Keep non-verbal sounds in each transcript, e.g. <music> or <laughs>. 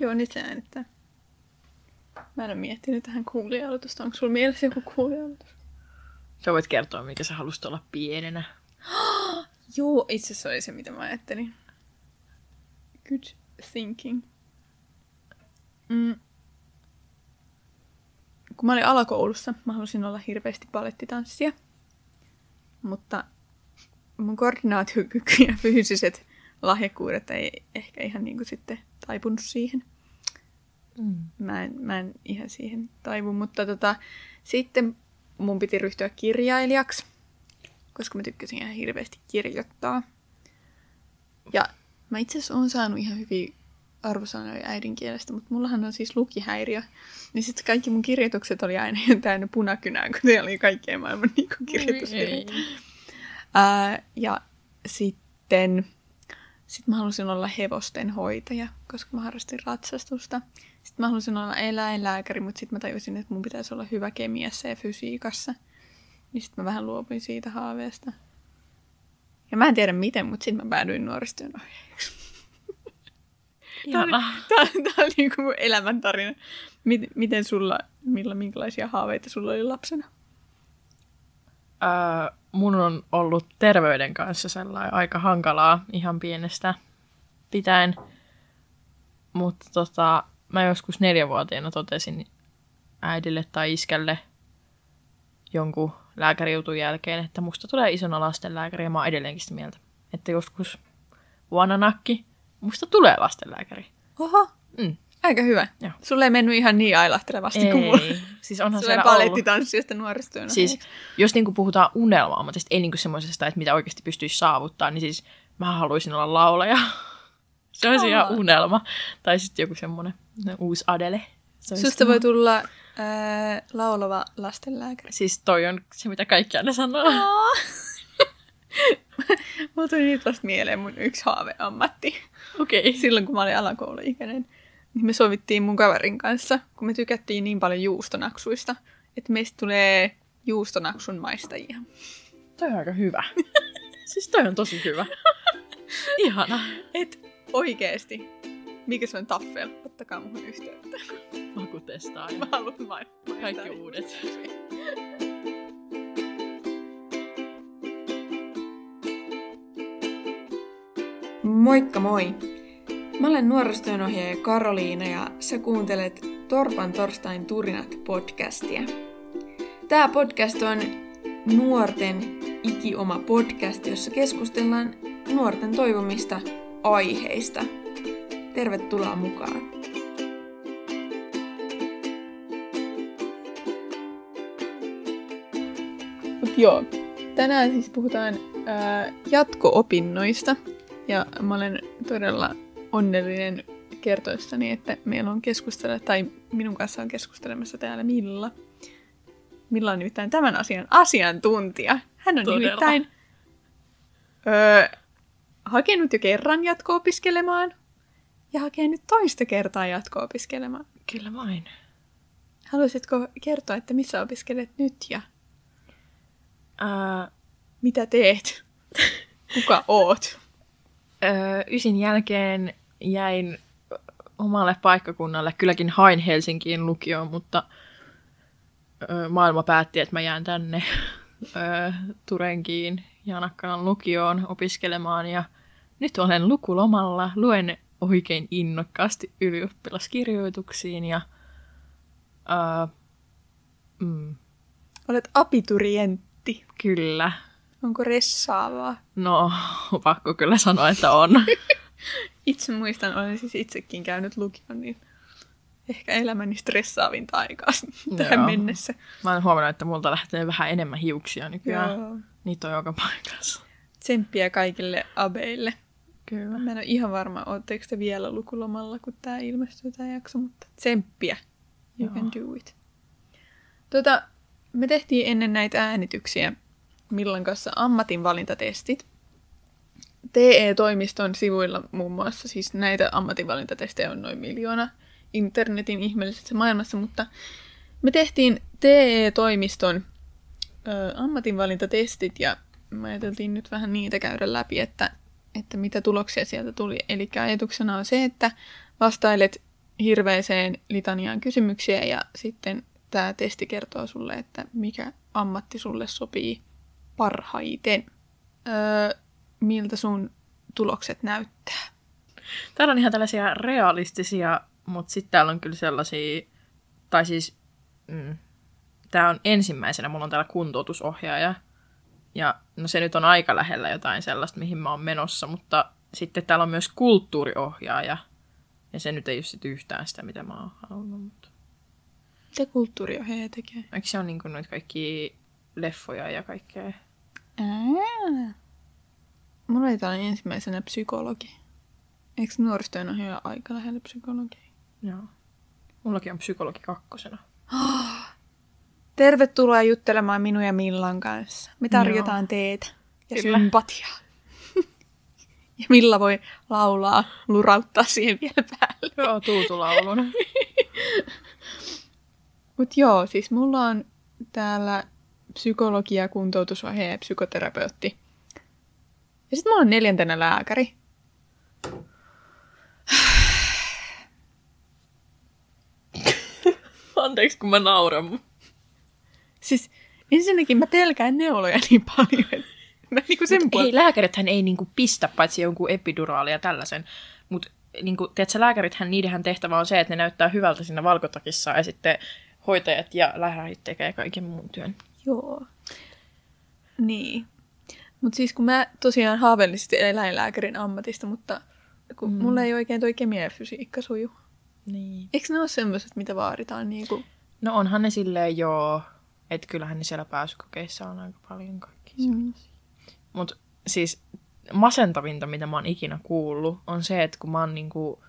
Joo, nyt se äänittää. Mä en ole miettinyt tähän kuulijaaloitusta. Onko sulla mielessä joku kuulijaaloitus? Sä voit kertoa, mikä sä halusit olla pienenä. <gasps> Joo, itse asiassa oli se, mitä mä ajattelin. Good thinking. Mm. Kun mä olin alakoulussa, mä halusin olla hirveästi palettitanssia. Mutta mun koordinaatiokyky ja fyysiset lahjakkuudet ei ehkä ihan niin kuin sitten taipunut siihen. Mm. Mä en, mä en ihan siihen taivu, mutta tota, sitten mun piti ryhtyä kirjailijaksi, koska mä tykkäsin ihan hirveästi kirjoittaa. Ja mä itse asiassa oon saanut ihan hyviä arvosanoja äidinkielestä, mutta mullahan on siis lukihäiriö. Niin sitten kaikki mun kirjoitukset oli aina <laughs> täynnä punakynää, kun ne oli kaikkien maailman niin kirjoitusvirheitä. Ää, ja sitten sit mä halusin olla hevosten hoitaja, koska mä harrastin ratsastusta. Sitten mä halusin olla eläinlääkäri, mutta sitten mä tajusin, että mun pitäisi olla hyvä kemiassa ja fysiikassa. Niin sitten mä vähän luopuin siitä haaveesta. Ja mä en tiedä miten, mutta sitten mä päädyin nuoristyön ohjaajaksi. <laughs> Tämä oli, Ihana. tää, tää oli niinku mun elämäntarina. Miten, miten sulla, millä, minkälaisia haaveita sulla oli lapsena? Öö, mun on ollut terveyden kanssa sellainen aika hankalaa ihan pienestä pitäen. Mutta tota, mä joskus neljävuotiaana totesin äidille tai iskälle jonkun lääkärijutun jälkeen, että musta tulee isona lastenlääkäri ja mä oon edelleenkin sitä mieltä, että joskus vuonna nakki, musta tulee lastenlääkäri. Oho, Mm. Aika hyvä. Joo. Sulle ei mennyt ihan niin ailahtelevasti kuin mulla. Ei, siis onhan Sulle palettitanssijasta nuoristyönä. Siis jos niinku puhutaan unelma-ammatista, ei niinku semmoisesta, että mitä oikeasti pystyisi saavuttaa, niin siis mä haluaisin olla laulaja. <laughs> Se olisi ihan unelma. Tai sitten joku semmoinen uusi Adele. Se Susta voi kiva. tulla ää, laulava lastenlääkäri. Siis toi on se, mitä kaikki aina sanoo. <laughs> Mulla tuli nyt vasta mieleen mun yksi haaveammatti. Okei. Okay. Silloin kun mä olin alakouluikäinen, niin me sovittiin mun kaverin kanssa, kun me tykättiin niin paljon juustonaksuista, että meistä tulee juustonaksun maistajia. Toi on aika hyvä. <laughs> siis toi on tosi hyvä. <laughs> Ihana. Et oikeesti, mikä se on taffel? Ottakaa muhun yhteyttä. Maku testaa. Mä haluan vain. Kaikki uudet. Moikka moi! Mä olen nuorisotyönohjaaja Karoliina ja sä kuuntelet Torpan torstain turinat podcastia. Tää podcast on nuorten ikioma podcast, jossa keskustellaan nuorten toivomista aiheista. Tervetuloa mukaan! Mut joo, tänään siis puhutaan ää, jatko-opinnoista. Ja mä olen todella onnellinen kertoessani, että meillä on keskustella, tai minun kanssa on keskustelemassa täällä Milla. Milla on nimittäin tämän asian asiantuntija. Hän on Todella. nimittäin öö, hakenut jo kerran jatko-opiskelemaan ja hakee nyt toista kertaa jatko-opiskelemaan. Kyllä vain. Haluaisitko kertoa, että missä opiskelet nyt ja Ää, mitä teet? <laughs> Kuka oot? öö, ysin jälkeen jäin omalle paikkakunnalle. Kylläkin hain Helsinkiin lukioon, mutta maailma päätti, että mä jään tänne Turenkiin ja Nakkalan lukioon opiskelemaan. Ja nyt olen lukulomalla, luen oikein innokkaasti ylioppilaskirjoituksiin ja öö, mm, Olet abiturientti. kyllä. Onko ressaavaa? No, pakko kyllä sanoa, että on. <laughs> <laughs> Itse muistan, olen siis itsekin käynyt lukion, niin ehkä elämäni stressaavinta aikaa <laughs> tähän Joo. mennessä. Mä oon huomannut, että multa lähtee vähän enemmän hiuksia nykyään. Joo. Niitä on joka paikassa. Tsemppiä kaikille abeille. Kyllä. Mä en ole ihan varma, ootteko te vielä lukulomalla, kun tämä ilmestyy tämä jakso, mutta tsemppiä. You Joo. can do it. Tota, me tehtiin ennen näitä äänityksiä Millan kanssa ammatinvalintatestit. TE-toimiston sivuilla muun muassa, siis näitä ammatinvalintatestejä on noin miljoona internetin ihmeellisessä maailmassa, mutta me tehtiin TE-toimiston ö, ammatinvalintatestit ja me ajateltiin nyt vähän niitä käydä läpi, että, että mitä tuloksia sieltä tuli. Eli ajatuksena on se, että vastailet hirveeseen litaniaan kysymyksiä ja sitten tämä testi kertoo sulle, että mikä ammatti sulle sopii parhaiten. Öö, miltä sun tulokset näyttää? Täällä on ihan tällaisia realistisia, mutta sitten täällä on kyllä sellaisia, tai siis mm, tämä on ensimmäisenä, mulla on täällä kuntoutusohjaaja, ja no se nyt on aika lähellä jotain sellaista, mihin mä oon menossa, mutta sitten täällä on myös kulttuuriohjaaja, ja se nyt ei ole sitten yhtään sitä, mitä mä oon halunnut. Mutta... Mitä kulttuuriohjaaja tekee? Eikö se on niin noita kaikki leffoja ja kaikkea? Ää. Mulla oli täällä ensimmäisenä psykologi. Eikö nuoristojen ohjaaja aika lähellä psykologia? Joo. Mullakin on psykologi kakkosena. <gasps> Tervetuloa juttelemaan minun ja Millan kanssa. Me tarjotaan Joo. teetä ja Kyllä. sympatiaa. <laughs> ja Milla voi laulaa, lurauttaa siihen vielä päälle. Joo, tuutulauluna. <laughs> Mut joo, siis mulla on täällä psykologia, kuntoutusohjaaja ja psykoterapeutti. Ja sitten mulla on neljäntenä lääkäri. <laughs> Anteeksi, kun mä nauran. Siis ensinnäkin mä pelkään neuloja niin paljon. Mä niinku sen puol- ei, lääkärithän ei niinku pistä paitsi jonkun epiduraalia ja tällaisen. Mutta niinku, tiedätkö, lääkärithän, niidenhän tehtävä on se, että ne näyttää hyvältä siinä valkotakissa ja sitten hoitajat ja lääkärit tekee kaiken muun työn. Joo. Niin. Mutta siis kun mä tosiaan haaveellisesti eläinlääkärin ammatista, mutta kun mm. mulla ei oikein toi kemia ja fysiikka suju. Niin. Eikö ne ole semmoiset, mitä vaaditaan? Niin kuin... No onhan ne silleen joo, että kyllähän ne siellä pääsykokeissa on aika paljon kaikki mm. Mutta siis masentavinta, mitä mä oon ikinä kuullut, on se, että kun mä oon niinku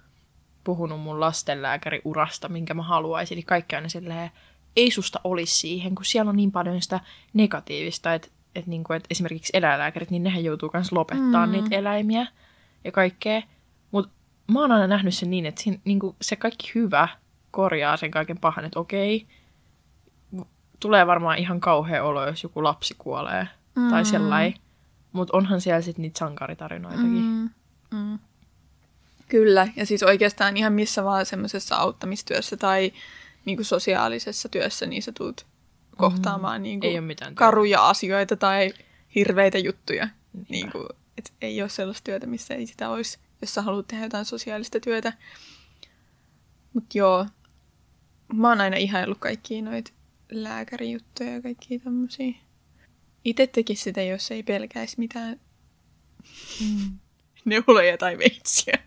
puhunut mun lastenlääkäriurasta, minkä mä haluaisin, niin kaikki aina silleen, ei susta olisi siihen, kun siellä on niin paljon sitä negatiivista, että, että, niinku, että esimerkiksi eläinlääkärit, niin nehän joutuu myös lopettaa mm. niitä eläimiä ja kaikkea. Mutta mä oon aina nähnyt sen niin, että siinä, niinku, se kaikki hyvä korjaa sen kaiken pahan, että okei, tulee varmaan ihan kauhea olo, jos joku lapsi kuolee mm. tai sellainen. Mutta onhan siellä sitten niitä sankaritarinoitakin. Mm. Mm. Kyllä, ja siis oikeastaan ihan missä vaan semmoisessa auttamistyössä tai niinku sosiaalisessa työssä, niin sä tulet kohtaamaan mm. niinku ei mitään karuja asioita tai hirveitä juttuja. Niinku, et ei ole sellaista työtä, missä ei sitä olisi, jos sä haluat tehdä jotain sosiaalista työtä. Mutta joo, mä oon aina ihaillut kaikkia noita lääkärijuttuja ja kaikkia tämmöisiä. Itse tekisi sitä, jos ei pelkäisi mitään mm. <laughs> neuloja tai veitsiä.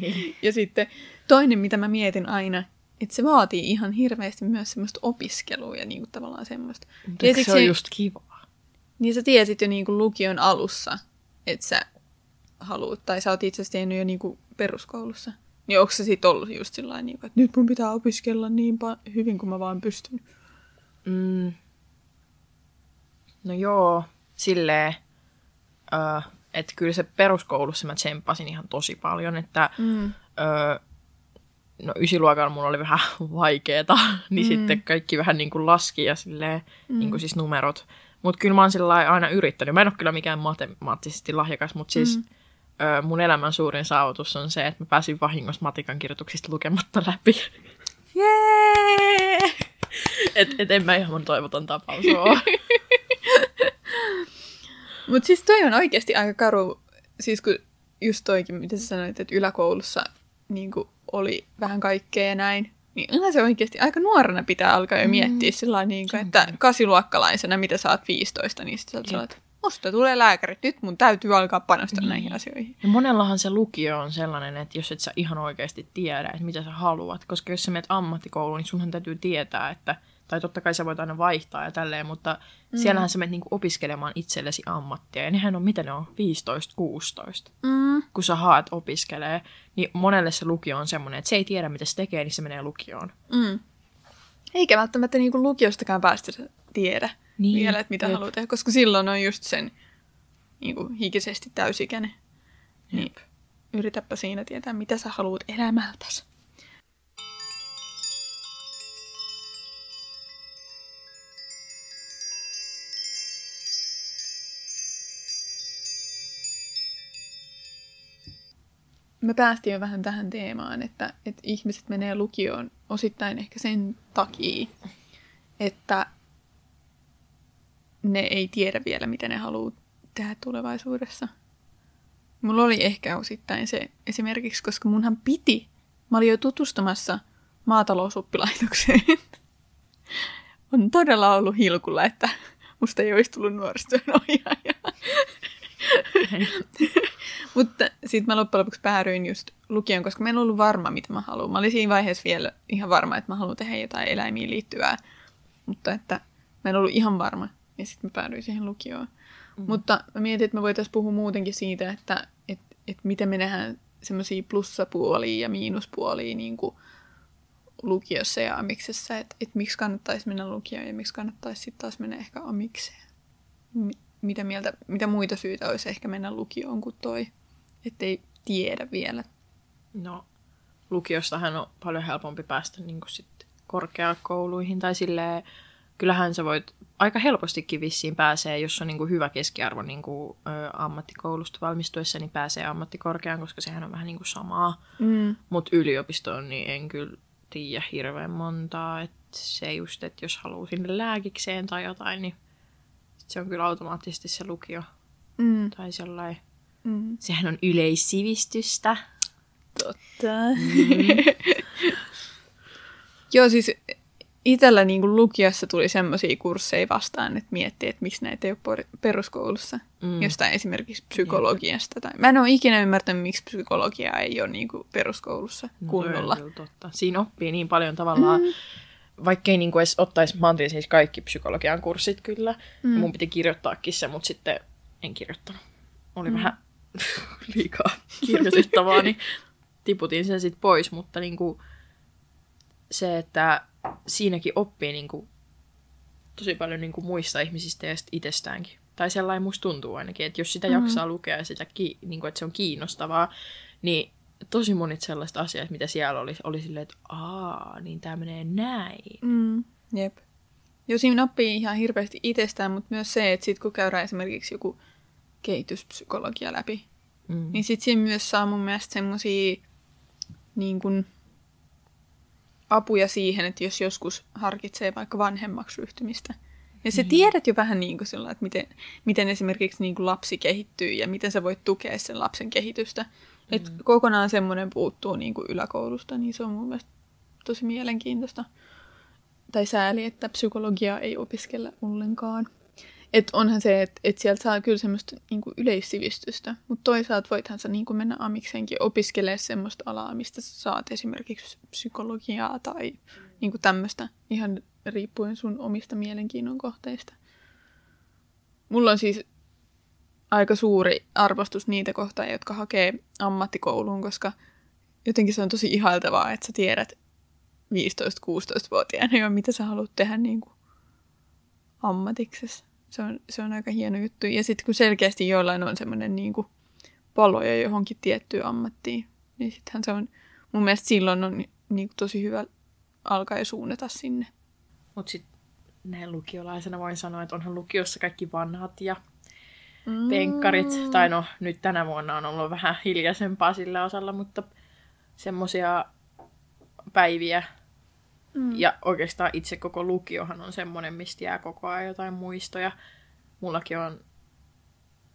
Niin. ja sitten toinen, mitä mä mietin aina, että se vaatii ihan hirveästi myös semmoista opiskelua ja niinku tavallaan semmoista. Mutta se on just kiva. Niin sä tiesit jo niinku lukion alussa, että sä haluat, tai sä oot itse asiassa tehnyt jo niinku peruskoulussa. Niin onko se sitten ollut just sillä niinku, että nyt mun pitää opiskella niin pa- hyvin kuin mä vaan pystyn? Mm. No joo, silleen, uh, että kyllä se peruskoulussa mä tsemppasin ihan tosi paljon, että mm. uh, no ysiluokalla mulla oli vähän <laughs> vaikeeta, niin mm. sitten kaikki vähän niin kuin laski ja silleen, mm. niin kuin siis numerot. Mutta kyllä mä oon aina yrittänyt. Mä en ole kyllä mikään matemaattisesti lahjakas, mutta siis mm. ö, mun elämän suurin saavutus on se, että mä pääsin vahingossa matikan kirjoituksista lukematta läpi. <laughs> Jee! et, et en mä ihan mun toivoton tapaus ole. <laughs> Mutta siis toi on oikeasti aika karu, siis kun just toikin, mitä sä sanoit, että yläkoulussa niin oli vähän kaikkea ja näin, niin ihan se oikeasti aika nuorena pitää alkaa jo mm. miettiä mm. sillä niin kuin, että kasiluokkalaisena, mitä sä oot 15, niin sitten sä oot, musta tulee lääkärit, nyt mun täytyy alkaa panostaa niin. näihin asioihin. Ja monellahan se lukio on sellainen, että jos et sä ihan oikeasti tiedä, että mitä sä haluat, koska jos sä menet ammattikouluun, niin sunhan täytyy tietää, että tai totta kai sä voit aina vaihtaa ja tälleen, mutta mm. siellähän sä menet niinku opiskelemaan itsellesi ammattia. Ja nehän on, mitä ne on, 15-16. Mm. Kun sä haet opiskelee, niin monelle se lukio on semmoinen, että se ei tiedä, mitä se tekee, niin se menee lukioon. Mm. Eikä välttämättä niinku lukiostakaan päästä tiedä niin, vielä, että mitä jep. haluaa tehdä, koska silloin on just sen niinku, hikisesti täysikäinen. Niin yritäpä siinä tietää, mitä sä haluat elämältäsi. Me päästiin jo vähän tähän teemaan, että, että ihmiset menee lukioon osittain ehkä sen takia, että ne ei tiedä vielä, mitä ne haluaa tehdä tulevaisuudessa. Mulla oli ehkä osittain se esimerkiksi, koska munhan piti, mä olin jo tutustumassa maatalousoppilaitokseen. <laughs> On todella ollut hilkulla, että musta ei olisi tullut nuorisotyön ohjaaja. Mutta sitten mä loppujen lopuksi päädyin just lukion, koska mä en ollut varma, mitä mä haluan. Mä olin siinä vaiheessa vielä ihan varma, että mä haluan tehdä jotain eläimiin liittyvää. Mutta että mä en ollut ihan varma. Ja sitten mä päädyin siihen lukioon. Mm. Mutta mä mietin, että me voitaisiin puhua muutenkin siitä, että et, et miten me nähdään semmoisia plussapuolia ja miinuspuolia niin kuin lukiossa ja amiksessa, että et miksi kannattaisi mennä lukioon ja miksi kannattaisi sitten taas mennä ehkä amikseen. Mitä, mieltä, mitä muita syitä olisi ehkä mennä lukioon kuin toi, ettei tiedä vielä. No, lukiostahan on paljon helpompi päästä niin sit korkeakouluihin tai silleen, kyllähän sä voit aika helpostikin vissiin pääsee, jos on niin kuin hyvä keskiarvo niin kuin, ö, ammattikoulusta valmistuessa, niin pääsee ammattikorkeaan, koska sehän on vähän niin kuin samaa. Mm. Mutta yliopistoon niin en kyllä tiedä hirveän montaa. Et se just, että jos haluaa sinne lääkikseen tai jotain, niin se on kyllä automaattisesti se lukio. Mm. Tai sellainen. Mm. Sehän on yleissivistystä. Totta. Mm. <laughs> Joo, siis itsellä niin kuin lukiossa tuli semmoisia kursseja vastaan, että miettii, että miksi näitä ei ole peruskoulussa. Mm. Jostain esimerkiksi psykologiasta. Tai... Mä en ole ikinä ymmärtänyt, miksi psykologia ei ole niin kuin peruskoulussa no, kunnolla. No, totta. Siinä oppii niin paljon tavallaan, mm. Vaikkei niin kuin edes ottaisi, mä siis kaikki psykologian kurssit kyllä. Mm. Mun piti kirjoittaakin se, mutta sitten en kirjoittanut. Oli mm. vähän <laughs> liikaa kirjoitettavaa, niin tiputin sen sitten pois, mutta niin kuin se, että siinäkin oppii niin kuin, tosi paljon niin kuin muista ihmisistä ja itsestäänkin. Tai sellainen musta tuntuu ainakin, että jos sitä mm-hmm. jaksaa lukea ja sitä, niin kuin, että se on kiinnostavaa, niin tosi monet sellaiset asiat, mitä siellä oli, oli silleen, että aa, niin tämä menee näin. Mm, jep. Jo siinä oppii ihan hirveästi itsestään, mutta myös se, että sit kun käydään esimerkiksi joku kehityspsykologia läpi, mm. niin sitten siinä myös saa mun mielestä semmosia niin kuin, apuja siihen, että jos joskus harkitsee vaikka vanhemmaksi ryhtymistä. Ja sä mm. tiedät jo vähän niin kuin sillä, että miten, miten esimerkiksi niin kuin lapsi kehittyy ja miten sä voit tukea sen lapsen kehitystä. Mm. Et kokonaan semmoinen puuttuu niin kuin yläkoulusta, niin se on mun mielestä tosi mielenkiintoista. Tai sääli, että psykologiaa ei opiskella ollenkaan. Et onhan se, että et sieltä saa kyllä semmoista niinku yleissivistystä, mutta toisaalta voithan sä niinku mennä amiksenkin opiskelemaan semmoista alaa, mistä sä saat esimerkiksi psykologiaa tai niinku tämmöistä, ihan riippuen sun omista mielenkiinnon kohteista. Mulla on siis aika suuri arvostus niitä kohtaa, jotka hakee ammattikouluun, koska jotenkin se on tosi ihailtavaa, että sä tiedät 15-16-vuotiaana jo, mitä sä haluat tehdä niin kuin ammatiksessa se on, se on aika hieno juttu. Ja sitten kun selkeästi joillain on semmoinen niin paloja johonkin tiettyyn ammattiin, niin sittenhän se on, mun mielestä silloin on niin kuin tosi hyvä alkaa ja suunnata sinne. Mutta sitten näin lukiolaisena voin sanoa, että onhan lukiossa kaikki vanhat ja mm. penkkarit. Tai no, nyt tänä vuonna on ollut vähän hiljaisempaa sillä osalla, mutta semmoisia päiviä, Mm. Ja oikeastaan itse koko lukiohan on semmoinen, mistä jää koko ajan jotain muistoja. Mullakin on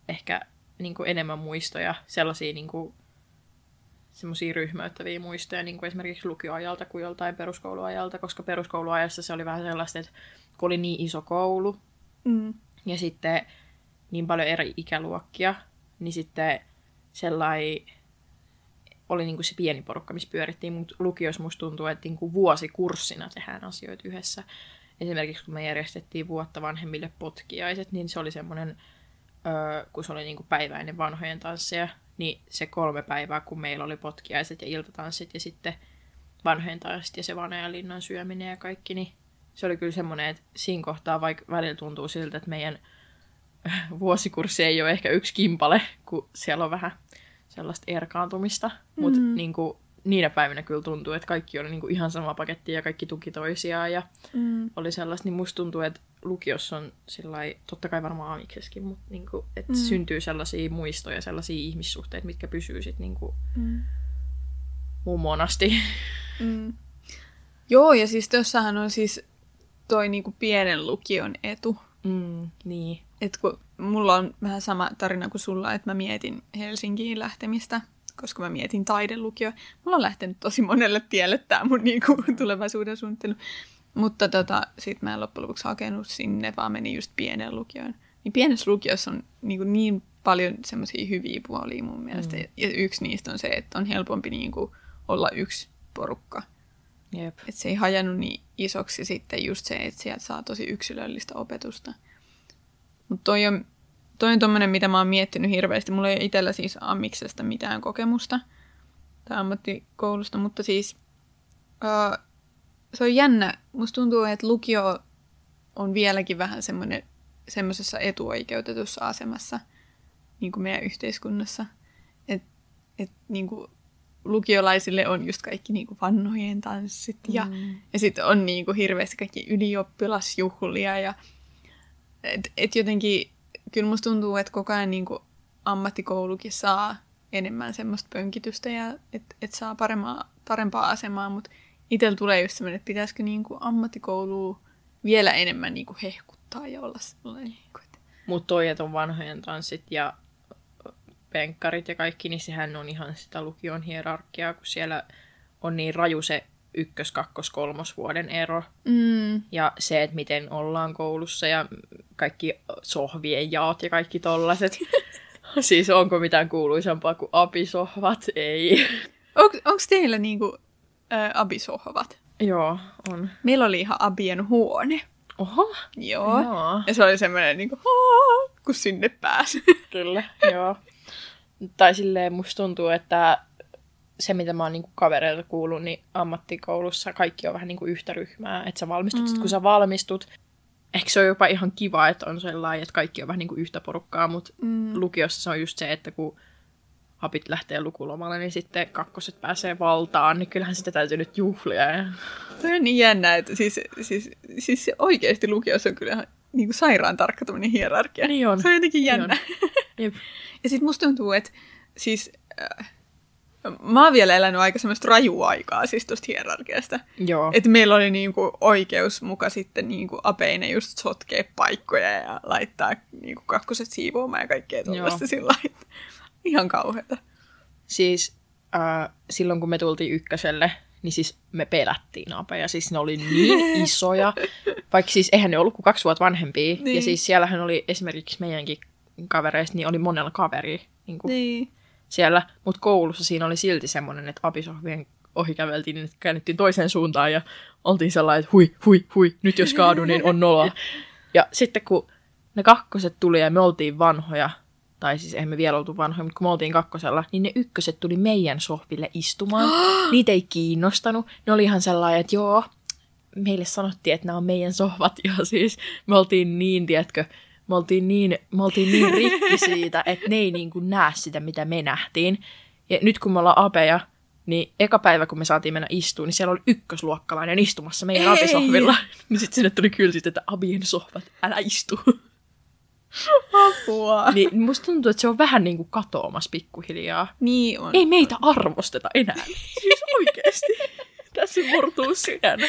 ehkä niin kuin enemmän muistoja, sellaisia niin kuin, semmoisia ryhmäyttäviä muistoja, niin kuin esimerkiksi lukioajalta kuin joltain peruskouluajalta, koska peruskouluajassa se oli vähän sellaista, että kun oli niin iso koulu mm. ja sitten niin paljon eri ikäluokkia, niin sitten sellainen oli niin kuin se pieni porukka, missä pyörittiin, mutta lukiossa musta tuntuu, että niin kuin vuosikurssina tehdään asioita yhdessä. Esimerkiksi kun me järjestettiin vuotta vanhemmille potkiaiset, niin se oli semmoinen, öö, kun se oli niin kuin päiväinen vanhojen tansseja, niin se kolme päivää, kun meillä oli potkiaiset ja iltatanssit ja sitten vanhojen tanssit ja se vanha linnan syöminen ja kaikki, niin se oli kyllä semmoinen, että siinä kohtaa vaikka välillä tuntuu siltä, että meidän <laughs> vuosikurssi ei ole ehkä yksi kimpale, kun siellä on vähän sellaista erkaantumista, mutta mm. niin kuin, niinä päivinä kyllä tuntuu, että kaikki oli niinku ihan sama paketti ja kaikki tuki toisiaan ja Mm. oli sellaista, niin musta tuntuu, että lukiossa on sillai, totta kai varmaan amikseskin, mutta niinku, että Mm. syntyy sellaisia muistoja, sellaisia ihmissuhteita, mitkä pysyy sit niinku Mm. mummoon asti. Mm. Joo, ja siis tossahan on siis toi niinku pienen lukion etu. Mm, niin. Et kun mulla on vähän sama tarina kuin sulla, että mä mietin Helsinkiin lähtemistä, koska mä mietin taidelukio. Mulla on lähtenyt tosi monelle tielle tämä mun niinku, <laughs> tulevaisuuden suunnittelu. Mutta tota, sit mä en loppujen lopuksi hakenut sinne, vaan menin just pienen lukioon. Niin pienessä lukiossa on niinku niin paljon semmoisia hyviä puolia mun mielestä. Mm. Ja yksi niistä on se, että on helpompi niinku olla yksi porukka. Jep. Että se ei hajannut niin isoksi sitten just se, että sieltä saa tosi yksilöllistä opetusta. Mutta toi on, toi on tommonen, mitä mä oon miettinyt hirveästi. Mulla ei itsellä siis ammiksesta mitään kokemusta tai ammattikoulusta, mutta siis uh, se on jännä. Musta tuntuu, että lukio on vieläkin vähän semmoinen semmoisessa etuoikeutetussa asemassa niin kuin meidän yhteiskunnassa. Että et, niin kuin lukiolaisille on just kaikki niin kuin vannojen tanssit ja, Mm. ja sitten on niin kuin hirveästi kaikki ylioppilasjuhlia ja et, et jotenkin kyllä musta tuntuu, että koko ajan niin ammattikoulukin saa enemmän semmoista pönkitystä ja että et saa parempaa, parempaa asemaa, mutta itsellä tulee just semmoinen, että pitäisikö niin kuin ammattikoulua vielä enemmän niin hehkuttaa ja olla sellainen, niin että Mutta toi, että on vanhojen tanssit ja penkkarit ja kaikki, niin sehän on ihan sitä lukion hierarkiaa, kun siellä on niin raju se ykkös, kakkos, kolmos vuoden ero. mm, Ja se, että miten ollaan koulussa ja kaikki sohvien jaot ja kaikki tollaset. <laughs> siis onko mitään kuuluisampaa kuin apisohvat? Ei. Onko teillä niinku, ä, abisohvat? Joo, on. Meillä oli ihan abien huone. Oho, Joo. Joo. Ja se oli semmoinen, niinku, kun sinne pääsi. kyllä, joo. Tai silleen musta tuntuu, että se, mitä mä oon niinku kavereilta kuullut, niin ammattikoulussa kaikki on vähän niinku yhtä ryhmää. Että sä valmistut, mm. kun sä valmistut. Ehkä se on jopa ihan kiva, että on sellainen, että kaikki on vähän niinku yhtä porukkaa, mutta Mm. lukiossa se on just se, että kun hapit lähtee lukulomalle, niin sitten kakkoset pääsee valtaan, niin kyllähän sitä täytyy nyt juhlia. Ja... Toi on niin jännä, että siis, siis, siis se oikeasti lukiossa on kyllä niin kuin sairaan tarkka tämmöinen hierarkia. Niin on. Se on jotenkin Niin jännä. Jep. <laughs> Ja sitten musta tuntuu, että siis äh, mä oon vielä elänyt aika semmoista rajua aikaa siis tosta hierarkiasta. Joo. Että meillä oli niinku oikeus muka sitten niinku apeinen just sotkea paikkoja ja laittaa niinku kakkoset siivoamaan ja kaikkea tuollaista sillä. Ihan kauheata. Siis äh, silloin kun me tultiin ykköselle, niin siis me pelättiin apeja. Siis ne oli niin <laughs> isoja. Vaikka siis eihän ne ollut kuin kaksi vuotta vanhempia. Niin. Ja siis siellähän oli esimerkiksi meidänkin kavereista, niin oli monella kaveri niin kuin Niin. Siellä. Mutta koulussa siinä oli silti semmoinen, että apisohvien ohi käveltiin, niin käännettiin toiseen suuntaan ja oltiin sellainen, että hui, hui, hui, nyt jos kaadun, niin on nolla. <laughs> Ja sitten kun ne kakkoset tuli ja me oltiin vanhoja, tai siis eihän me vielä oltu vanhoja, mutta kun me oltiin kakkosella, niin ne ykköset tuli meidän sohville istumaan. <gasps> Niitä ei kiinnostanut. Ne oli ihan sellainen, että joo, meille sanottiin, että nämä on meidän sohvat. <laughs> Ja siis me oltiin niin, tiedätkö, me oltiin niin, me oltiin niin rikki siitä, että ne ei niin kuin näe sitä, mitä me nähtiin. Ja nyt kun me ollaan apeja, niin eka päivä, kun me saatiin mennä istuun, niin siellä oli ykkösluokkalainen istumassa meidän Ei! apisohvilla. <laughs> Niin sitten sinne tuli kyltit, että abien sohvat, älä istu. <laughs> Apua. Niin musta tuntuu, että se on vähän niin kuin katoamassa pikkuhiljaa. niin on. Ei meitä arvosteta enää. Siis oikeesti. <laughs> Tässä murtuu sydän.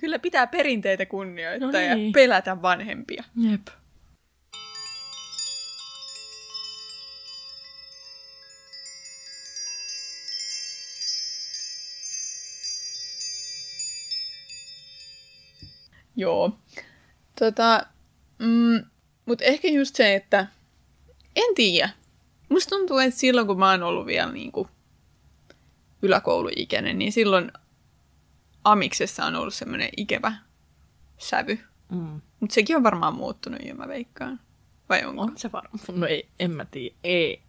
Kyllä pitää perinteitä kunnioittaa No ja niin. pelätä vanhempia. Jep. Joo. Tota, mm, mutta ehkä just se, että en tiedä. Musta tuntuu, että silloin kun mä oon ollut vielä niinku yläkouluikäinen, niin silloin amiksessa on ollut semmoinen ikävä sävy. Mm. Mutta sekin on varmaan muuttunut jo, mä veikkaan. Vai onko? On se varmaan. No ei, en mä tiedä. Ei.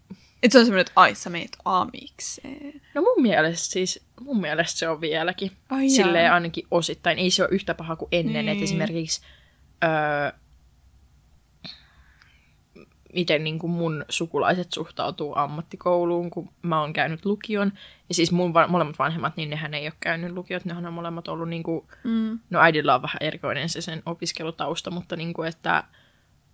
Et se on semmoinen, että ai sä meet amikseen. No mun mielestä siis, mun mielestä se on vieläkin. Ai jaa. Silleen ainakin osittain. Ei se ole yhtä paha kuin ennen. Niin. Että esimerkiksi öö, miten niin kuin mun sukulaiset suhtautuu ammattikouluun, kun mä oon käynyt lukion. Ja siis mun va- molemmat vanhemmat, niin nehän ei ole käynyt lukiot, nehän on molemmat ollut niin kuin, Mm. no äidillä on vähän erikoinen se sen opiskelutausta, mutta niin kuin, että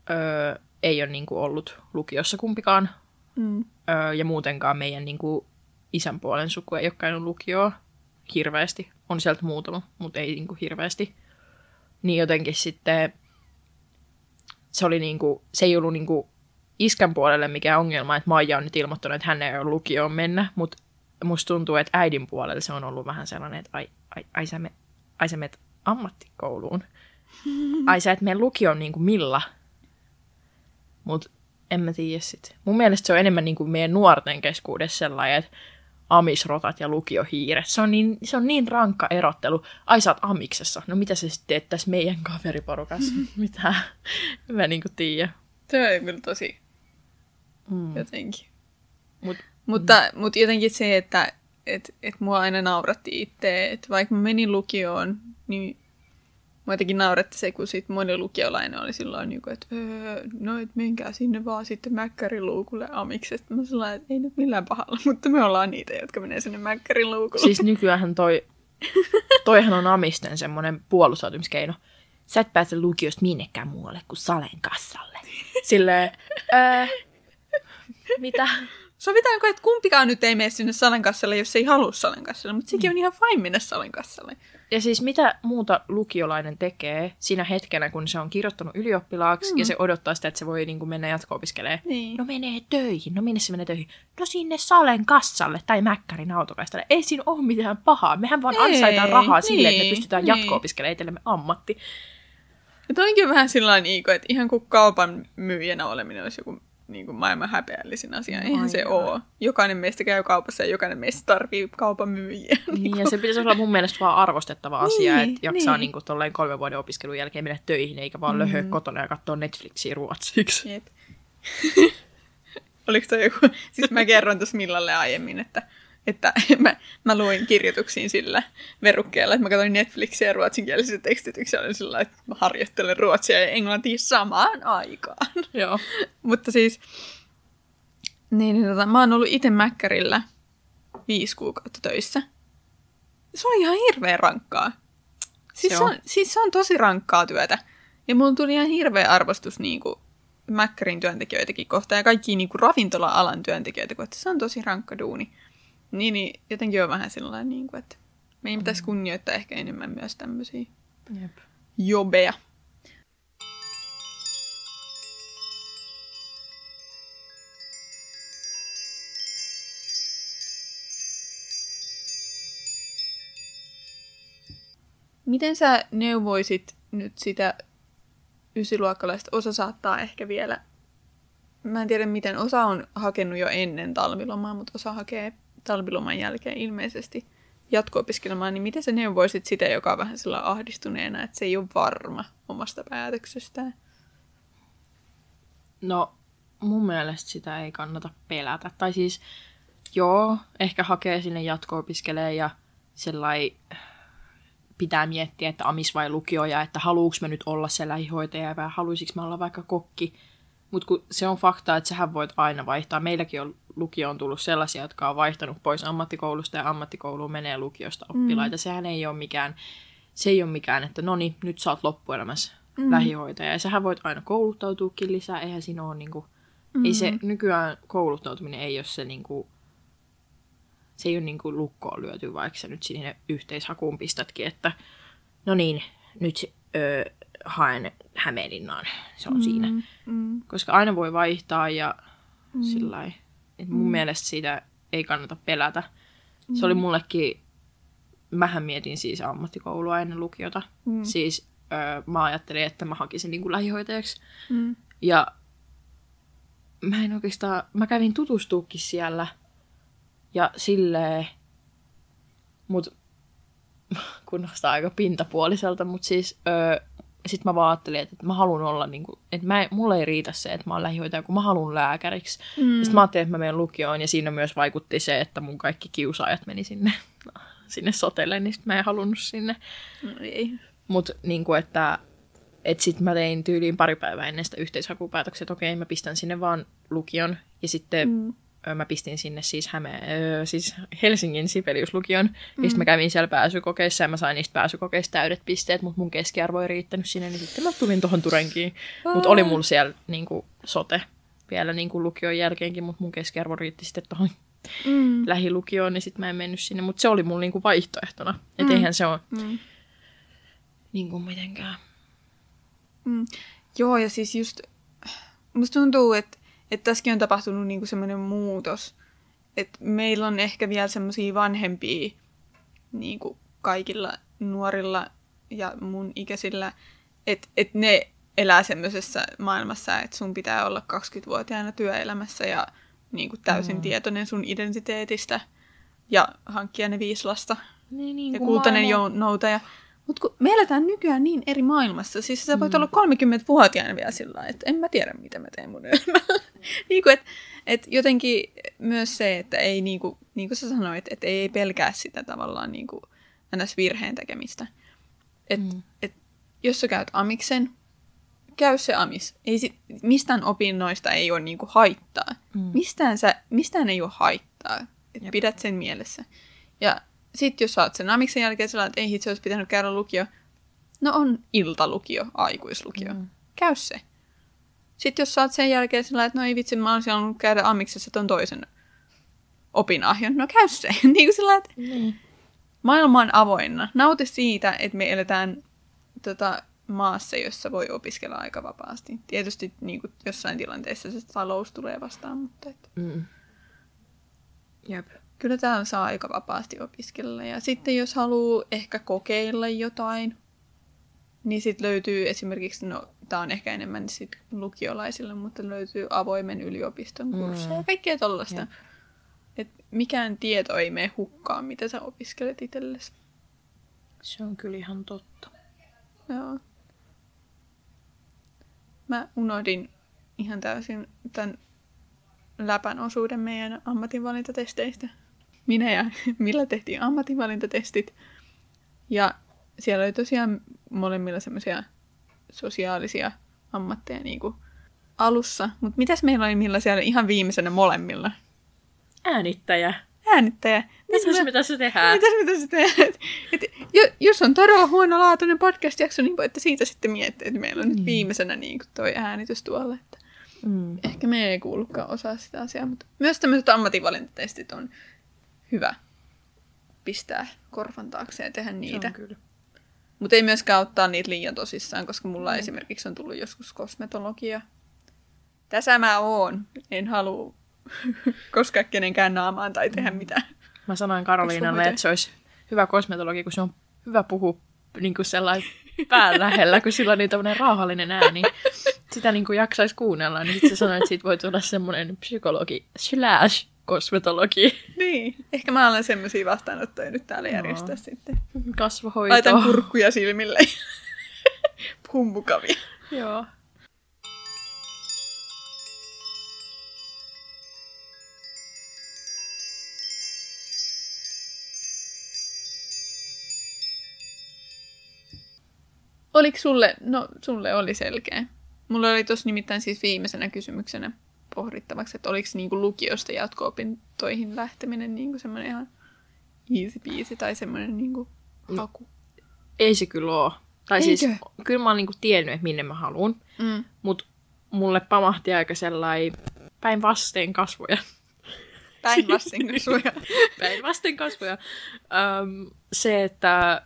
öö, ei ole niin kuin ollut lukiossa kumpikaan. Mm. Öö, ja muutenkaan meidän niin kuin, isän puolen suku ei ole käynyt lukioa hirveästi. On sieltä muutama, mutta ei niin kuin, hirveästi. Niin jotenkin sitten se, oli niin kuin, se ei ollut niin kuin, iskän puolelle mikään ongelma, että Maija on nyt ilmoittanut, että hän ei ole lukioon mennä, mutta musta tuntuu, että äidin puolelle se on ollut vähän sellainen, että ai, ai, ai, sä, me, ai sä menet ammattikouluun. <laughs> Ai sä et mene lukioon niin kuin milla. Mutta en mä tiedä sit. Mun mielestä se on enemmän niin kuin meidän nuorten keskuudessa sellainen, että amisrotat ja lukiohiiret. Se on niin, se on niin rankka erottelu. Ai sä oot amiksessa. No mitä sä sitten teet tässä meidän kaveriporukassa? <laughs> mitä? Mä niinku tiedä. Se on kyllä tosi Mm. jotenkin. Mut, Mutta, mm. mutta jotenkin se, että et, et mua aina nauratti itse, että vaikka mä menin lukioon, niin mua jotenkin nauratti se, kun sit moni lukiolainen oli silloin, niin että öö, no et menkää sinne vaan sitten mäkkärin luukulle amikset. Mä sellainen, että ei nyt millään pahalla, <laughs> mutta me ollaan niitä, jotka menee sinne mäkkärin luukulle. siis nykyään toi, toihan on amisten semmoinen puolustautumiskeino. Sä et pääse lukiosta minnekään muualle kuin Salen kassalle. <laughs> Silleen, öö, mitä? <laughs> Sovitaanko, että kumpikaan nyt ei mene sinne Salen kassalle, jos ei halua Salen kassalle, mutta sekin on ihan fine mennä Salen kassalle. Ja siis mitä muuta lukiolainen tekee siinä hetkenä, kun se on kirjoittanut ylioppilaaksi mm. ja se odottaa sitä, että se voi niin kuin mennä jatko-opiskelemaan. Niin. No menee töihin. No minne se menee töihin? No sinne Salen kassalle tai Mäkkärin autokaistalle. Ei siinä ole mitään pahaa. Mehän vaan Ei, ansaitaan rahaa niin, silleen, että me niin, pystytään niin. jatko-opiskelemaan itsellemme ammatti. Ja toinkin vähän sillä Iiko, että ihan kuin kaupan myyjänä oleminen olisi joku niin kuin maailman häpeällisin asia. Eihän se Aivan. ole. Jokainen meistä käy kaupassa ja jokainen meistä tarvii kaupan myyjiä. <laughs> Niin, ja se pitäisi olla mun mielestä vaan arvostettava asia, Niin, että jaksaa niin. niin. niin tolleen kolmen vuoden opiskelun jälkeen mennä töihin, eikä vaan mm. löhöä kotona ja katsoa Netflixiä ruotsiksi. Jep. <laughs> Oliko toi joku... <laughs> Siis mä kerroin tuossa Millalle aiemmin, että, että <laughs> mä, mä luin kirjoituksiin sillä verukkeella, että mä katsoin Netflixiä ja ruotsinkieliset tekstitykset. Olin sillä että mä harjoittelen ruotsia ja englantia samaan aikaan. Joo. <laughs> Mutta siis, niin, niin tota, mä oon ollut itse Mäkkärillä viisi kuukautta töissä. Se oli ihan hirveän rankkaa. Siis Se se, on. on, siis se on tosi rankkaa työtä. Ja mulla tuli ihan hirveä arvostus niin kuin Mäkkärin työntekijöitäkin kohtaan ja kaikki niin kuin ravintola-alan työntekijöitä kohtaan. Se on tosi rankka duuni. Niin, niin jotenkin on vähän sellainen, niin kuin, että meidän pitäisi kunnioittaa ehkä enemmän myös tämmöisiä Jep. jobeja. Miten sä neuvoisit nyt sitä ysiluokkalaista? Osa saattaa ehkä vielä, mä en tiedä miten, osa on hakenut jo ennen talvilomaa, mutta osa hakee talviloman jälkeen ilmeisesti jatko-opiskelemaan, niin miten sä neuvoisit sitä, joka on vähän sillä ahdistuneena, että se ei ole varma omasta päätöksestään? No, mun mielestä sitä ei kannata pelätä. Tai siis, joo, ehkä hakee sinne jatko-opiskelee ja sellai pitää miettiä, että amis vai lukio ja että haluuks mä nyt olla se lähihoitaja vai haluaisinko mä olla vaikka kokki. Mutta se on fakta, että sähän voit aina vaihtaa. Meilläkin on lukioon tullut sellaisia, jotka on vaihtanut pois ammattikoulusta ja ammattikouluun menee lukiosta oppilaita. Mm. Sehän ei ole mikään, se ei ole mikään, että no niin, nyt sä oot loppuelämässä mm. lähihoitaja. Ja sähän voit aina kouluttautuukin lisää, eihän siinä ole niinku, mm. ei se nykyään kouluttautuminen ei ole se niinku, se ei ole niinku lukkoon lyöty, vaikka sä nyt sinne yhteishakuun pistätkin, että no niin, nyt ö, haen Hämeenlinnaan, se on mm. siinä. Mm. Koska aina voi vaihtaa ja mm. sillä lailla. Et mun mm. mielestä siitä ei kannata pelätä. Mm. Se oli mullekin, mähän mietin siis ammattikoulua ennen lukiota. Mm. Siis ö, mä ajattelin, että mä hakisin niin kuin lähihoitajaksi. Mm. Ja mä en oikeastaan, mä kävin tutustuukin siellä ja silleen, mut <laughs> kunnostaa aika pintapuoliselta, mut siis ö, sit mä vaan ajattelin, että, että mä haluan olla niinku, että mä, mulle ei riitä se, että mä oon lähihoitaja, kun mä haluan lääkäriksi. Mm. Sitten mä ajattelin, että mä menen lukioon ja siinä myös vaikutti se, että mun kaikki kiusaajat meni sinne, <laughs> sinne sotelle, niin mä en halunnut sinne. No ei. Mutta niinku, että että sitten mä tein tyyliin pari päivää ennen sitä yhteishakupäätöksen, että okei, mä pistän sinne vaan lukion. Ja sitten mm. Mä pistin sinne siis, Häme, ö, siis Helsingin Sibeliuslukion. Mm. Ja sitten mä kävin siellä pääsykokeissa ja mä sain niistä pääsykokeista täydet pisteet, mutta mun keskiarvo ei riittänyt sinne, niin sitten mä tulin tuohon Turenkiin. Mutta oli mulla siellä niin kuin, sote vielä niin kuin lukion jälkeenkin, mutta mun keskiarvo riitti sitten tuohon mm. lähilukioon, niin sitten mä en mennyt sinne. Mutta se oli mulla niin kuin vaihtoehtona. Että mm. eihän se ole mm. niin kuin mitenkään Mm. Joo, ja siis just musta tuntuu, että, että tässäkin on tapahtunut niinku semmoinen muutos, että meillä on ehkä vielä semmoisia vanhempia niinku kaikilla nuorilla ja mun ikäisillä, että, että ne elää semmoisessa maailmassa, että sun pitää olla 20-vuotiaana työelämässä ja niin kuin täysin mm. tietoinen sun identiteetistä ja hankkia ne viisi lasta niin, niin ja kultainen noutaja. Mutta kun me eletään nykyään niin eri maailmassa, siis sä voit mm. olla 30-vuotiaana vielä sillä että en mä tiedä, mitä mä teen mun elämällä. <laughs> niin kuin, et, et jotenkin myös se, että ei niin kuin, niin kuin sä sanoit, että ei pelkää sitä tavallaan niin kuin ns. virheen tekemistä. Et, mm. et, jos sä käyt amiksen, käy se amis. Ei sit, mistään opinnoista ei ole niin kuin haittaa. Mm. Mistään, sä, mistään ei ole haittaa. Et pidät sen mielessä. Ja sitten jos saat sen amiksen jälkeen sellainen, että ei itse olisi pitänyt käydä lukio. No on iltalukio, aikuislukio. Mm. Käy se. Sitten jos saat sen jälkeen sellainen, että no ei vitsi, mä olisin halunnut käydä amiksessa ton toisen opinahjon. No käy se. <laughs> niin kuin sellainen, että mm. maailma on avoinna. Nauti siitä, että me eletään tota, maassa, jossa voi opiskella aika vapaasti. Tietysti niin kuin jossain tilanteessa se talous tulee vastaan, mutta... Et... Mm. Jep kyllä täällä saa aika vapaasti opiskella. Ja sitten jos haluaa ehkä kokeilla jotain, niin sitten löytyy esimerkiksi, no tämä on ehkä enemmän sit lukiolaisille, mutta löytyy avoimen yliopiston kursseja ja mm. kaikkea tollaista. Et mikään tieto ei mene hukkaan, mitä sä opiskelet itsellesi. Se on kyllä ihan totta. Joo. Mä unohdin ihan täysin tämän läpän osuuden meidän ammatinvalintatesteistä minä ja <laughs> Milla tehtiin ammatinvalintatestit. Ja siellä oli tosiaan molemmilla semmoisia sosiaalisia ammatteja niin kuin alussa. Mutta mitäs meillä oli Milla siellä ihan viimeisenä molemmilla? Äänittäjä. Äänittäjä. Mitäs, mitä se tehdään? Mitäs mitä se tehdään? <laughs> Et, jos on todella huonolaatuinen podcast-jakso, niin voitte siitä sitten miettiä, että meillä on mm. nyt viimeisenä niin kuin toi äänitys tuolla. Että mm. Ehkä me ei kuulukaan osaa sitä asiaa, mutta myös tämmöiset ammatinvalintatestit on hyvä pistää korvan taakse ja tehdä niitä. Mutta ei myöskään ottaa niitä liian tosissaan, koska mulla mm. esimerkiksi on tullut joskus kosmetologia. Tässä mä oon. En halua <laughs> koskea kenenkään naamaan tai tehdä mm. mitään. Mä sanoin Karoliinalle, että se olisi hyvä kosmetologi, kun se on hyvä puhua niin kuin sellainen pään <laughs> lähellä, kun sillä on niin tämmöinen rauhallinen ääni. Sitä niin kuin jaksaisi kuunnella, niin sitten se sanoi, että siitä voi tulla semmoinen psykologi slash kosmetologi. Niin, ehkä mä olen semmoisia vastaanottoja nyt täällä järjestää no. sitten. Kasvohoito. Laitan kurkkuja silmille. <laughs> Pummukavia. Joo. Oliko sulle, no sulle oli selkeä. Mulla oli tuossa nimittäin siis viimeisenä kysymyksenä pohdittavaksi, että oliko niin kuin lukiosta jatko-opintoihin lähteminen niin kuin semmoinen ihan easy peasy tai semmoinen niin kuin haku? Ei se kyllä ole. Tai Eikö? siis, kyllä mä oon niin kuin tiennyt, että minne mä haluan, mm. mutta mulle pamahti aika sellainen päinvasten kasvoja. Päinvasten kasvoja. <laughs> päinvasten kasvoja. Um, se, että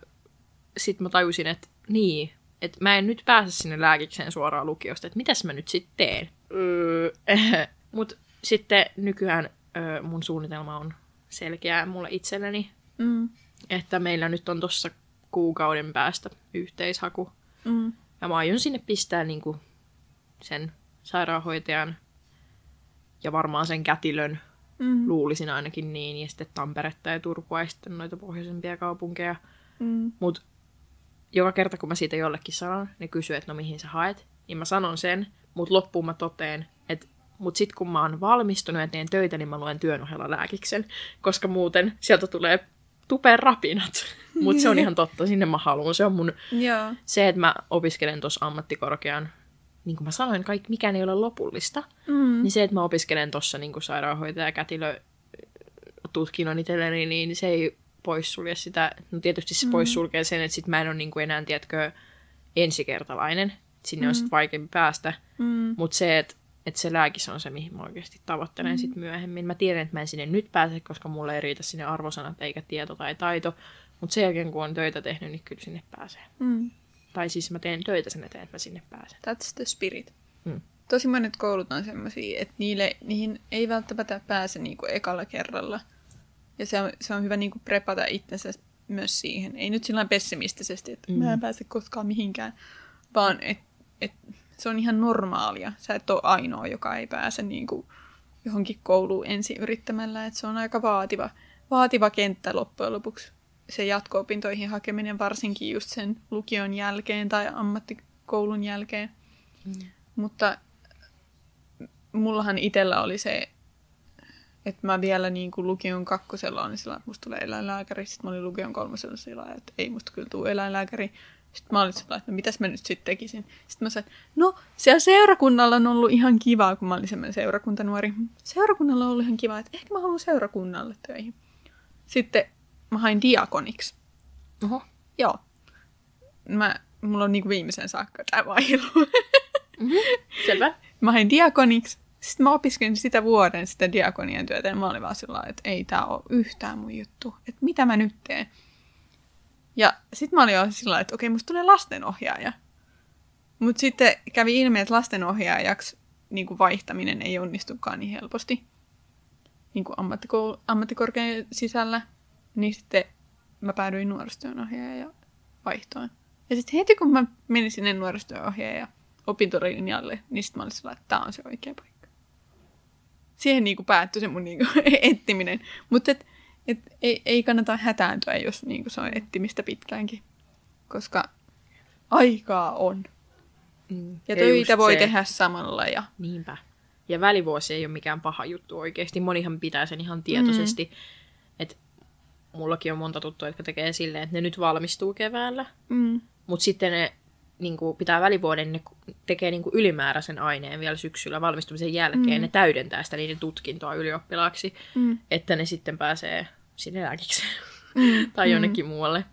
sitten mä tajusin, että niin, että mä en nyt pääse sinne lääkikseen suoraan lukiosta, että mitäs mä nyt sitten teen. Öö, <laughs> Mutta sitten nykyään öö, mun suunnitelma on selkeää mulle itselleni, mm. että meillä nyt on tuossa kuukauden päästä yhteishaku. Mm. Ja mä aion sinne pistää niinku sen sairaanhoitajan ja varmaan sen kätilön, mm. luulisin ainakin niin, ja sitten Tamperetta ja Turkua ja sitten noita pohjoisempia kaupunkeja. Mm. Mutta joka kerta kun mä siitä jollekin sanon, ne kysyy, että no mihin sä haet, niin mä sanon sen, mutta loppuun mä toteen, että mutta sitten kun mä oon valmistunut ja teen töitä, niin mä luen työn ohella lääkiksen, koska muuten sieltä tulee tupeen rapinat. <laughs> Mutta se on ihan totta, sinne mä haluan. Se on mun, Joo. se, että mä opiskelen tuossa ammattikorkean, niin kuin mä sanoin, kaikki, mikään ei ole lopullista. Mm. Niin se, että mä opiskelen tuossa niin sairaanhoitaja kätilö tutkinnon itselleni, niin se ei poissulje sitä. No tietysti se mm. poissulkee sen, että sit mä en ole niin kuin enää, tiedätkö, ensikertalainen. Sinne mm. on sitten vaikeampi päästä. Mm. Mutta se, että et se lääkis on se, mihin mä oikeasti tavoittelen mm. sit myöhemmin. Mä tiedän, että mä en sinne nyt pääse, koska mulle ei riitä sinne arvosanat eikä tieto tai taito. Mutta sen jälkeen, kun on töitä tehnyt, niin kyllä sinne pääsee. Mm. Tai siis mä teen töitä sen eteen, että mä sinne pääsen. That's the spirit. Mm. Tosi monet koulut on semmoisia, että niille, niihin ei välttämättä pääse niinku ekalla kerralla. Ja se on, se on hyvä niinku prepata itsensä myös siihen. Ei nyt sillä pessimistisesti, että mm. mä en pääse koskaan mihinkään, vaan että et, se on ihan normaalia. Sä et ole ainoa, joka ei pääse niinku johonkin kouluun ensin yrittämällä. Et se on aika vaativa, vaativa kenttä loppujen lopuksi. Se jatko-opintoihin hakeminen varsinkin just sen lukion jälkeen tai ammattikoulun jälkeen. Mm. Mutta mullahan itsellä oli se, että mä vielä niin kuin lukion kakkosella on sillä, että musta tulee eläinlääkäri. Sitten mä olin lukion kolmosella sillä, että ei musta kyllä tule eläinlääkäri. Sitten mä olin sillä, että no mitäs mä nyt sitten tekisin. Sitten mä sanoin, että no siellä seurakunnalla on ollut ihan kivaa, kun mä olin semmoinen seurakuntanuori. Seurakunnalla on ollut ihan kivaa, että ehkä mä haluan seurakunnalle töihin. Sitten mä hain diakoniksi. Oho. Joo. Mä, mulla on niin kuin viimeisen saakka tämä vailu. Mm-hmm. Selvä. mä hain diakoniksi. Sitten mä opiskelin sitä vuoden sitä diakonian työtä ja mä olin vaan sillä että ei tää ole yhtään mun juttu. Että mitä mä nyt teen? Ja sitten mä olin jo sillä että okei, musta tulee lastenohjaaja. Mutta sitten kävi ilmi, että lastenohjaajaksi niin kuin vaihtaminen ei onnistukaan niin helposti niin kuin ammattikoul- ammattikorkean sisällä. Niin sitten mä päädyin nuorisotyönohjaaja vaihtoon. Ja sitten heti kun mä menin sinne nuorisotyönohjaaja opintolinjalle, niin sitten mä olin sillä että tämä on se oikea paikka. Siihen niin kuin päättyi se mun niin kuin <laughs> etsiminen. Mutta et, et, ei, ei kannata hätääntyä, jos niin se on etsimistä pitkäänkin. Koska aikaa on. Mm. Ja, Ja töitä voi se- tehdä samalla. Ja, Niinpä. Ja välivuosi ei ole mikään paha juttu oikeasti. Monihan pitää sen ihan tietoisesti. Mm. Että mullakin on monta tuttua, jotka tekee silleen, että ne nyt valmistuu keväällä. mm, Mutta sitten ne niin kuin pitää välivuoden, niin ne tekee niin kuin ylimääräisen aineen vielä syksyllä valmistumisen jälkeen. Mm. Ne täydentää sitä niiden tutkintoa ylioppilaaksi, mm, että ne sitten pääsee sinne lääkikseen <laughs> mm, tai jonnekin muualle.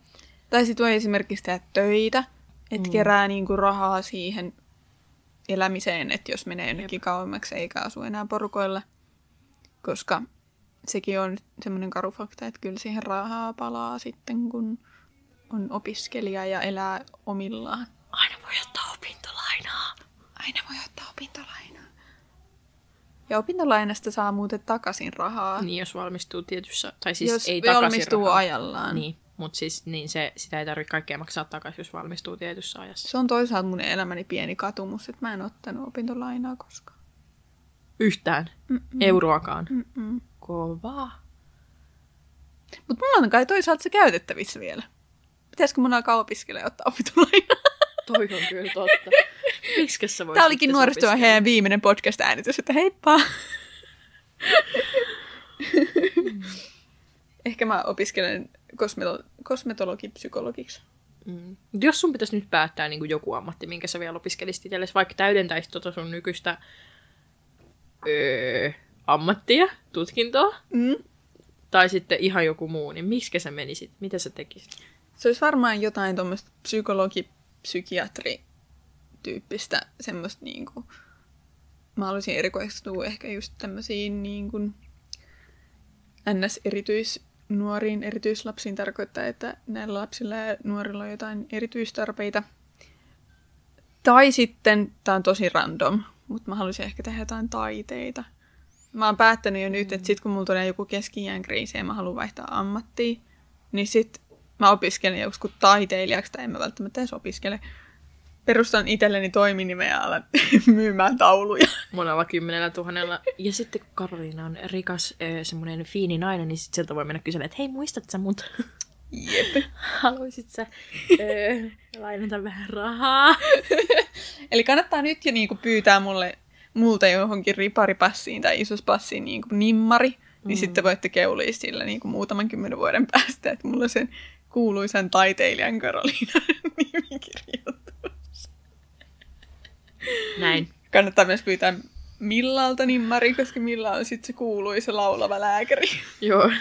Tai sitten voi esimerkiksi tehdä töitä, että mm. kerää niinku rahaa siihen elämiseen, että jos menee jonnekin kauemmaksi eikä asu enää porukoilla. Koska sekin on semmoinen karu fakta, että kyllä siihen rahaa palaa sitten, kun on opiskelija ja elää omillaan. Voi ottaa opintolainaa. Aina voi ottaa opintolainaa. Ja opintolainasta saa muuten takaisin rahaa, Niin, jos valmistuu tietyssä, tai siis jos ei takaisin valmistuu rahaa. ajallaan. Niin, mutta siis niin se, sitä ei tarvitse kaikkea maksaa takaisin, jos valmistuu tietyssä ajassa. Se on toisaalta mun elämäni pieni katumus, että mä en ottanut opintolainaa koskaan. Yhtään. Mm-mm. Euroakaan. Mm-mm. Kovaa. Mutta mulla on kai toisaalta se käytettävissä vielä. Pitäisikö mun alkaa opiskella ja ottaa opintolainaa? Toi on kyllä totta. Miksikä sä voisit Tämä olikin sitten nuorisotyöhjeen viimeinen podcast-äänitys, että heippa! Ehkä mä opiskelen kosmeto- kosmetologipsykologiksi. Mm. Jos sun pitäisi nyt päättää niin kuin joku ammatti, minkä sä vielä opiskelisit itsellesi, vaikka täydentäisit tota sun nykyistä öö, ammattia, tutkintoa, Mm. tai sitten ihan joku muu, niin miskä sä menisit? Mitä sä tekisit? Se olisi varmaan jotain tuommoista psykologi-psykiatri-tyyppistä semmoista niinku... Mä haluaisin erikoistua ehkä just tämmöisiin niin kuin NS-erityisnuoriin, erityislapsiin tarkoittaa, että näillä lapsilla ja nuorilla on jotain erityistarpeita. Tai sitten, tää on tosi random, mutta mä haluaisin ehkä tehdä jotain taiteita. Mä oon päättänyt jo nyt, että sit kun mulla tulee joku keski kriisi ja mä haluan vaihtaa ammattia, niin sit mä opiskelen joskus taiteilijaksi, tai en mä välttämättä edes opiskele. Perustan itselleni toiminimeä ja alan <laughs> myymään tauluja. Monella kymmenellä tuhannella. Ja sitten kun Karoliina on rikas, semmoinen fiini nainen, niin sit sieltä voi mennä kyselemään, että hei, muistat sä mut? Jep. <laughs> Haluaisit sä öö, lainata vähän rahaa? <laughs> Eli kannattaa nyt jo niinku pyytää mulle, multa johonkin riparipassiin tai isospassiin niinku nimmari, Niin mm. sitten voitte keulia sillä niin kuin muutaman kymmenen vuoden päästä, että mulla sen kuuluisan taiteilijan Karoliina <laughs> nimikirjoitus. Näin. Kannattaa myös pyytää Millalta nimmari, koska Milla on sitten se kuuluisa laulava lääkäri. <laughs> Joo.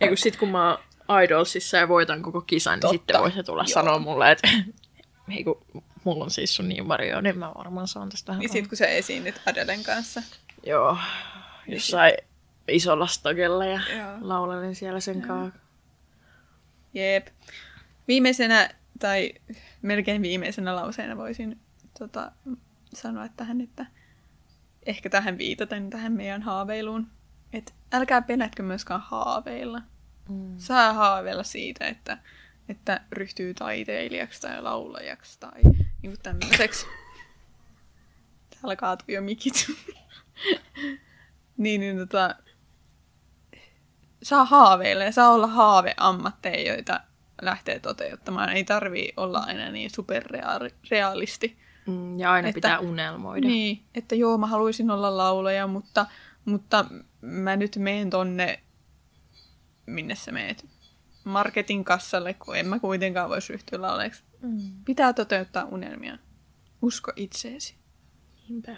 Ja kun sit kun mä oon Idolsissa ja voitan koko kisan, niin Totta. sitten voisi tulla Joo. sanoa mulle, että <laughs> hei kun mulla on siis sun nimmari jo, niin mä varmaan saan tästä. Ja sitten kun sä esiinnyt Adelen kanssa. Joo, jossain isolla stagella ja Joo. laulelin siellä sen kanssa. Jep. Viimeisenä, tai melkein viimeisenä lauseena voisin tota, sanoa tähän, että ehkä tähän viitaten tähän meidän haaveiluun. Että älkää pelätkö myöskään haaveilla. Mm. Saa haaveilla siitä, että, että ryhtyy taiteilijaksi tai laulajaksi tai niin tämmöiseksi. Täällä kaatuu jo mikit. <laughs> niin, niin tota, saa haaveilla ja saa olla haaveammatteja, joita lähtee toteuttamaan. Ei tarvii olla aina niin superrealisti. Mm, ja aina Että- pitää unelmoida. Niin, että joo, mä haluaisin olla laulaja, mutta, mutta mä nyt meen tonne, minne sä meet, marketin kassalle, kun en mä kuitenkaan voisi ryhtyä laulajaksi. Mm. Pitää toteuttaa unelmia. Usko itseesi. Niinpä.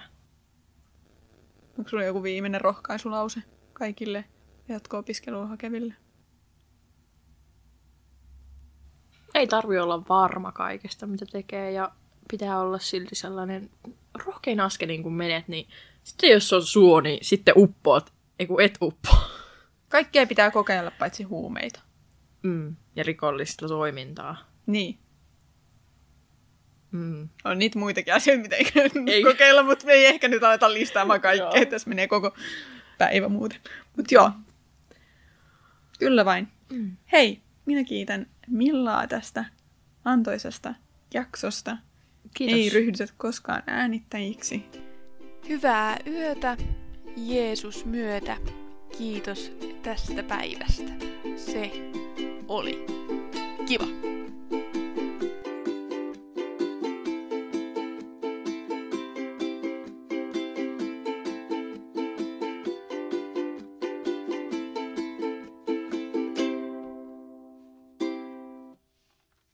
Onko sulla joku viimeinen rohkaisulause kaikille jatko-opiskeluun hakeville? Ei tarvi olla varma kaikesta, mitä tekee, ja pitää olla silti sellainen rohkein askelin, kun menet, niin sitten jos on suo, niin sitten uppoat, ei kun et uppoa. Kaikkea pitää kokeilla paitsi huumeita. Mm. Ja rikollista toimintaa. Niin. Mm. On niitä muitakin asioita, mitä ei, Ei. ei. kokeilla, mutta me ei ehkä nyt aleta listaamaan <laughs> kaikkea. Tässä menee koko päivä muuten. Mutta joo. Kyllä vain. Mm. Hei, minä kiitän Millaa tästä antoisesta jaksosta. Kiitos. Ei ryhdytä koskaan äänittäjiksi. Hyvää yötä, Jeesus myötä. Kiitos tästä päivästä. Se oli kiva.